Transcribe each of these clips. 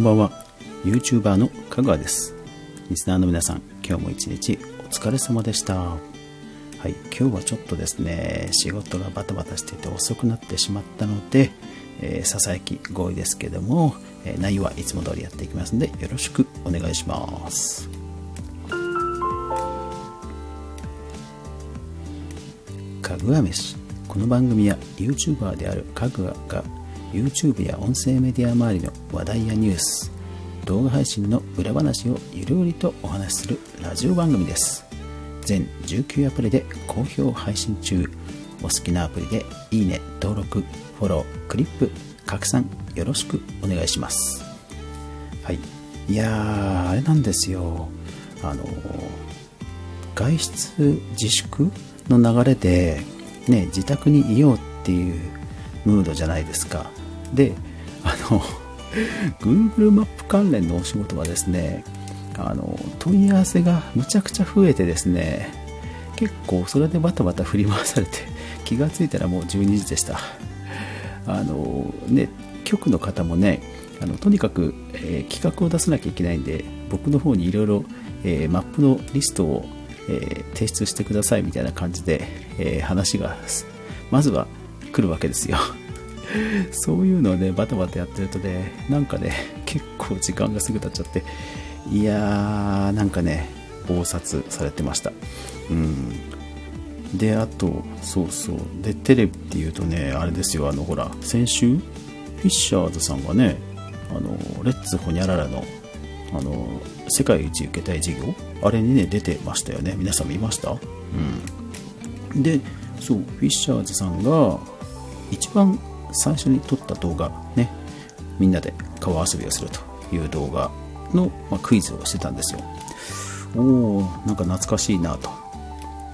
んばんは。YouTuber の香川です。リスナーの皆さん今日も一日お疲れ様でした。はい今日はちょっとですね仕事がバタバタしてて遅くなってしまったのでえー、ささやき合意ですけども、えー、内容はいつも通りやっていきますのでよろしくお願いします。かぐわ飯。この番組は YouTuber であるかぐわが YouTube や音声メディア周りの話題やニュース動画配信の裏話をゆるりとお話しするラジオ番組です。全19アプリで好評配信中。お好きなアプリでいいね登録フォロークリップ拡散よろしくお願いします。はい。いやあれなんですよ。あの外出自粛の流れで、ね、自宅にいようっていうムードじゃないですか。であの Google マップ関連のお仕事はですねあの問い合わせがむちゃくちゃ増えてですね結構それでバタバタ振り回されて 気がついたらもう12時でした。あのね局の方もねあのとにかく、えー、企画を出さなきゃいけないんで僕の方にいろいろマップのリストをえー、提出してくださいみたいな感じで、えー、話がまずは来るわけですよ。そういうのをねバタバタやってるとねなんかね結構時間がすぐ経っちゃっていやーなんかね忙殺されてました。うん。であとそうそう。でテレビっていうとねあれですよあのほら先週フィッシャーズさんがねあのレッツホニャララのあの世界一受けたい事業あれにね出てましたよね。皆さん見ました？うん。でそうフィッシャーズさんが一番最初に撮った動画ねみんなで川遊びをするという動画の、ま、クイズをしてたんですよ。おおなんか懐かしいなと。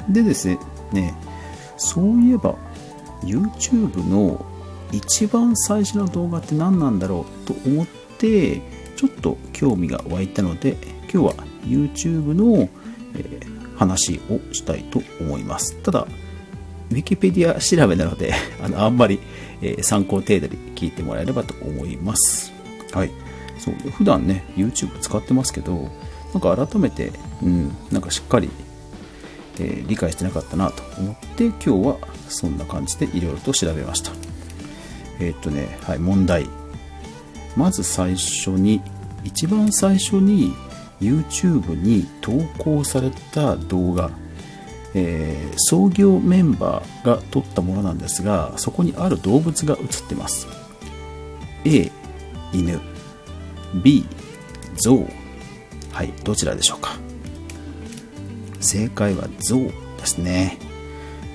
でですねそういえば YouTube の一番最初の動画って何なんだろうと思ってちょっと興味が湧いたので今日は YouTube の、えー、話をしたいと思います。ただ Wikipedia 調べなので あのあんまり、えー、参考程度に聞いてもらえればと思います。はい。そう普段ね YouTube 使ってますけどなんか改めて、うん、なんかしっかり、えー、理解してなかったなと思って今日はそんな感じでいろいろと調べました。えー、っとねはい問題。まず最初に一番最初に YouTube に投稿された動画、えー、創業メンバーが撮ったものなんですがそこにある動物が映ってます。A 犬。B 象。はいどちらでしょうか。正解は象ですね。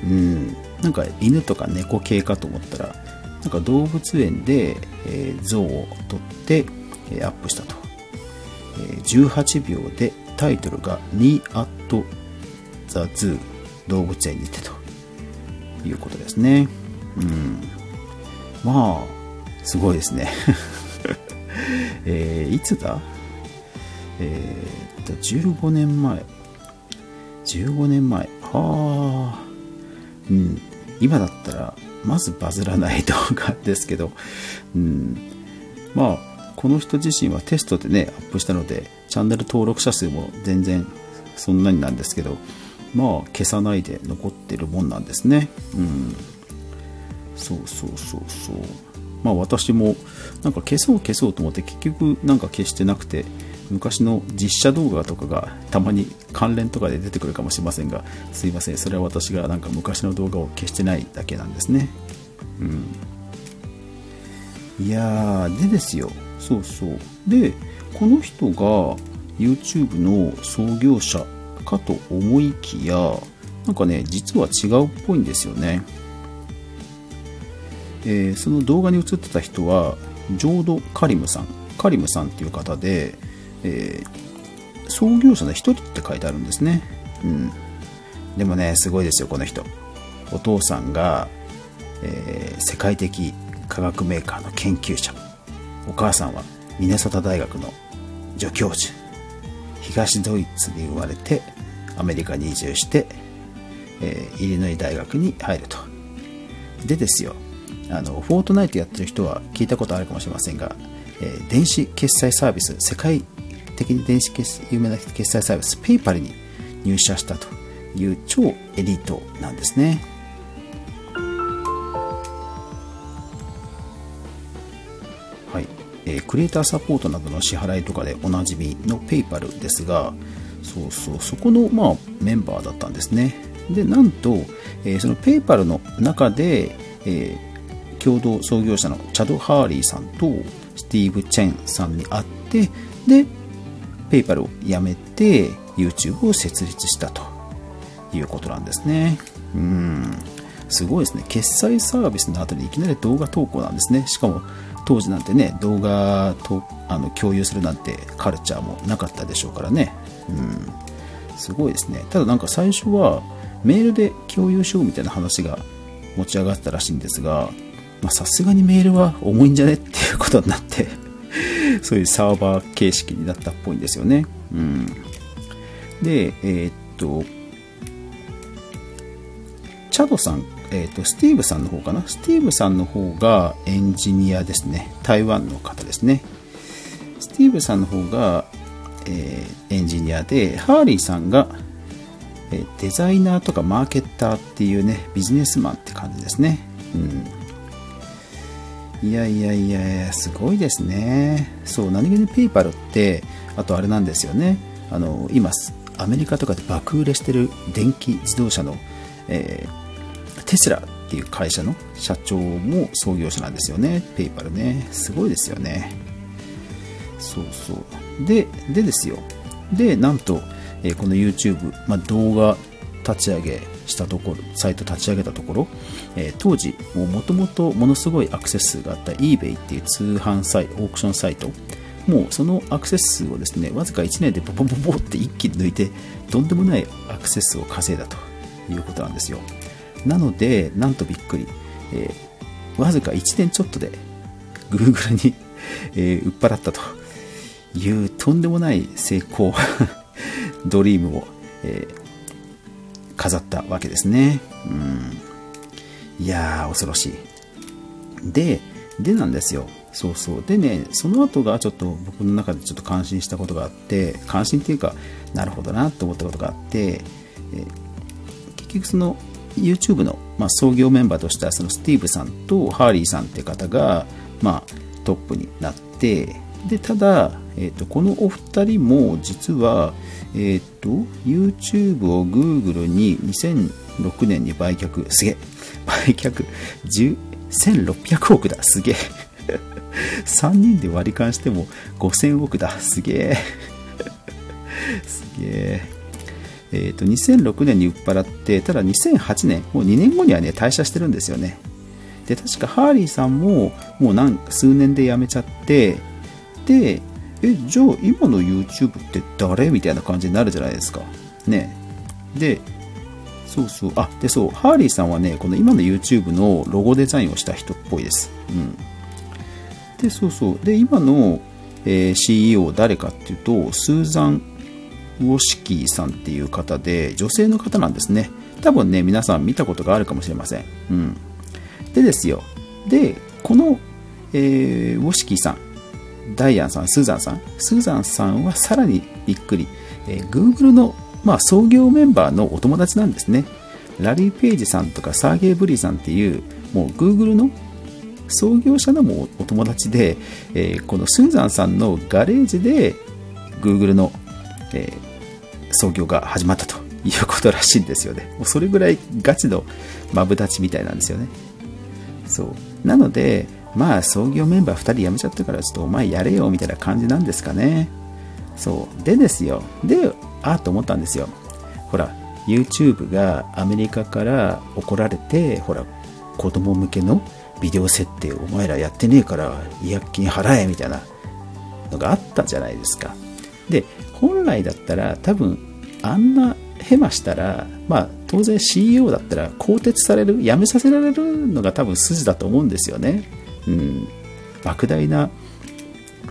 うん。なんか犬とか猫系かと思ったらなんか動物園で、えー、象を撮って、えー、アップしたと、えー、18秒でタイトルが Me at the Zoo 動物園にてということですね。うん。まあすごいですね。えー、いつだ？えー、っと15年前15年前はあうん。今だったらまずバズらない動画ですけど、うん、まあ、この人自身はテストでね、アップしたので、チャンネル登録者数も全然そんなになんですけど、まあ、消さないで残ってるもんなんですね。うん。そうそうそうそう。まあ私もなんか消そう消そうと思って結局なんか消してなくて昔の実写動画とかがたまに関連とかで出てくるかもしれませんがすいませんそれは私がなんか昔の動画を消してないだけなんですねうんいやーでですよそうそうでこの人が YouTube の創業者かと思いきやなんかね実は違うっぽいんですよねえー、その動画に映ってた人はジョード・カリムさんカリムさんっていう方でえー、創業者の一人って書いてあるんですね。うん。でもね、すごいですよ、この人。お父さんが、えー、世界的化学メーカーの研究者。お母さんはミネソタ大学の助教授。東ドイツに生まれて、アメリカに移住して、えー、イリノイ大学に入ると。でですよ、あの、フォートナイトやってる人は聞いたことあるかもしれませんが、えー、電子決済サービス、世界的に電子決有名な決済サービス、ペイパルに入社したという超エリートなんですね。クリエイターサポートなどの支払いとかでおなじみのペイパルですが、そうそう、そこの、まあ、メンバーだったんですね。で、なんと、えー、そのペイパルの中で、えー、共同創業者のチャド・ハーリーさんとスティーブ・チェンさんに会って、で、ペイパルを辞めて YouTube を設立したということなんですね。うん。すごいですね。決済サービスの後にいきなり動画投稿なんですね。しかも当時なんてね、動画とあの共有するなんてカルチャーもなかったでしょうからね。うん。すごいですね。ただなんか最初はメールで共有しようみたいな話が持ち上がったらしいんですが、さすがにメールは重いんじゃねっていうことになって そういうサーバー形式になったっぽいんですよね。うん。で、えー、っと、チャドさん、えー、と、スティーブさんの方かな？スティーブさんの方がエンジニアですね。台湾の方ですね。スティーブさんの方が、えー、エンジニアで、ハーリーさんが、えデザイナーとかマーケッターっていうね、ビジネスマンって感じですね。うん。いやいやいやすごいですね。そう、何気にペイパルって、あとあれなんですよね。あの、今、アメリカとかで爆売れしてる電気自動車の、えー、テスラっていう会社の社長も創業者なんですよね。ペイパルね。すごいですよね。そうそう。で、でですよ。で、なんと、え、この YouTube、まあ、動画立ち上げしたところ、サイト立ち上げたところ、え、当時、もともとものすごいアクセス数があった eBay っていう通販サイト、オークションサイト、もうそのアクセス数をですね、わずか1年でボボボボって一気に抜いて、とんでもないアクセス数を稼いだということなんですよ。なので、なんとびっくり、えー、わずか1年ちょっとで Google に えー、売っ払ったというとんでもない成功 ドリームを、えー、飾ったわけですね。うん。いやー、恐ろしい。で、でなんですよ。そうそう。でね、その後がちょっと僕の中でちょっと感心したことがあって、感心っていうか、なるほどなと思ったことがあって、え結局その YouTube の、まあ、創業メンバーとしてはそのスティーブさんとハーリーさんって方が、まあ、トップになって、で、ただ、えーと、このお二人も実は、えっ、ー、と、YouTube を Google に2006年に売却、すげえ、売却、1600億だ、すげえ。3人で割り勘しても5000億だ、すげえ。すげえ。え、ー、と、2006年に売っ払って、ただ2008年、もう2年後にはね、退社してるんですよね。で、確かハーリーさんも、もう何、数年で辞めちゃって、で、え、じゃあ今の YouTube って誰みたいな感じになるじゃないですか。ね。で、そうそう。あ、で、そう。ハーリーさんはね、この今の YouTube のロゴデザインをした人っぽいです。うん。で、そうそう。で、今の、えー、CEO 誰かっていうと、スーザン・ウォシキーさんっていう方で、女性の方なんですね。多分ね、皆さん見たことがあるかもしれません。うん。でですよ。で、この、えー、ウォシキーさん。ダイアンさん、スーザンさん。スーザンさんはさらにびっくり。えー、Google の、まあ、創業メンバーのお友達なんですね。ラリー・ペイジさんとかサーゲイ・ブリーさんっていう、もう Google の創業者のもお友達で、えー、このスーザンさんのガレージで Google の、えー、創業が始まったということらしいんですよね。もうそれぐらいガチのマブダチみたいなんですよね。そう。なので、まあ創業メンバー2人辞めちゃったからちょっとお前やれよみたいな感じなんですかね。そう。でですよ。で、ああと思ったんですよ。ほら、YouTube がアメリカから怒られて、ほら、子供向けのビデオ設定お前らやってねえから違約金払えみたいなのがあったじゃないですか。で、本来だったら多分あんなヘマしたら、まあ当然 CEO だったら更迭される、辞めさせられるのが多分筋だと思うんですよね。うん、莫大な、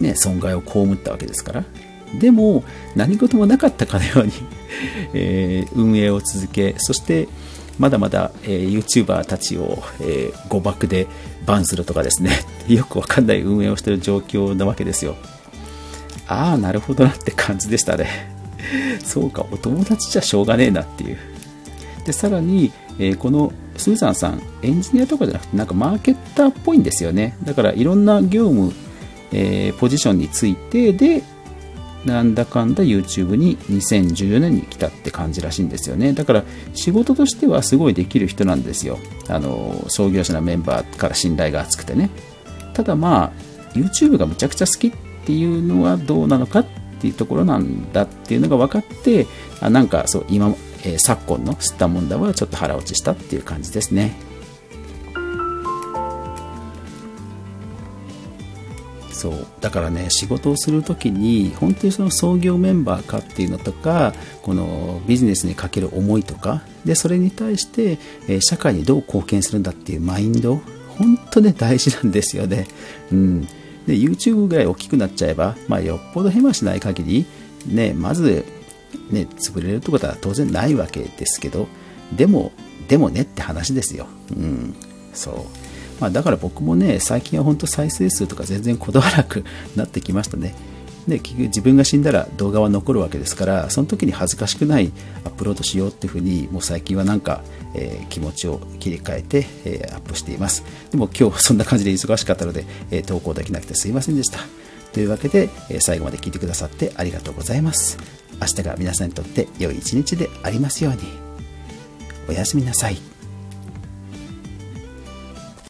ね、損害を被ったわけですから。でも、何事もなかったかのように えー、運営を続け、そして、まだまだ、えー、YouTuber たちを、えー、誤爆でバンするとかですね、よくわかんない運営をしている状況なわけですよ。ああ、なるほどなって感じでしたね。そうか、お友達じゃしょうがねえなっていう。で、さらに、えー、このスーザンさん、エンジニアとかじゃなくて、なんかマーケッターっぽいんですよね。だからいろんな業務、えー、ポジションについて、で、なんだかんだ YouTube に2014年に来たって感じらしいんですよね。だから仕事としてはすごいできる人なんですよ。あの、創業者のメンバーから信頼が厚くてね。ただまあ、YouTube がむちゃくちゃ好きっっていうのはどうなのかっていうところなんだっていうのが分かって、あなんかそう、今、えー、昨今の吸ったもんだはちょっと腹落ちしたっていう感じですね。そうだからね仕事をする時に本当にその創業メンバーかっていうのとかこのビジネスにかける思いとかでそれに対して、えー、社会にどう貢献するんだっていうマインド本当ね大事なんですよね、うん、で YouTube ぐらい大きくなっちゃえば、まあ、よっぽどヘマしない限りねまずね潰れるってことは当然ないわけですけどでもでもねって話ですよ、うん、そう。まあ、だから僕もね、最近は本当再生数とか全然こだわらなくなってきましたね。で結局自分が死んだら動画は残るわけですからその時に恥ずかしくないアップロードしようっていうふうにもう最近はなんか、えー、気持ちを切り替えて、えー、アップしています。でも今日はそんな感じで忙しかったので、えー、投稿できなくてすいませんでした。というわけで、え最後まで聞いてくださってありがとうございます。明日が皆さんにとって良い一日でありますように。おやすみなさい。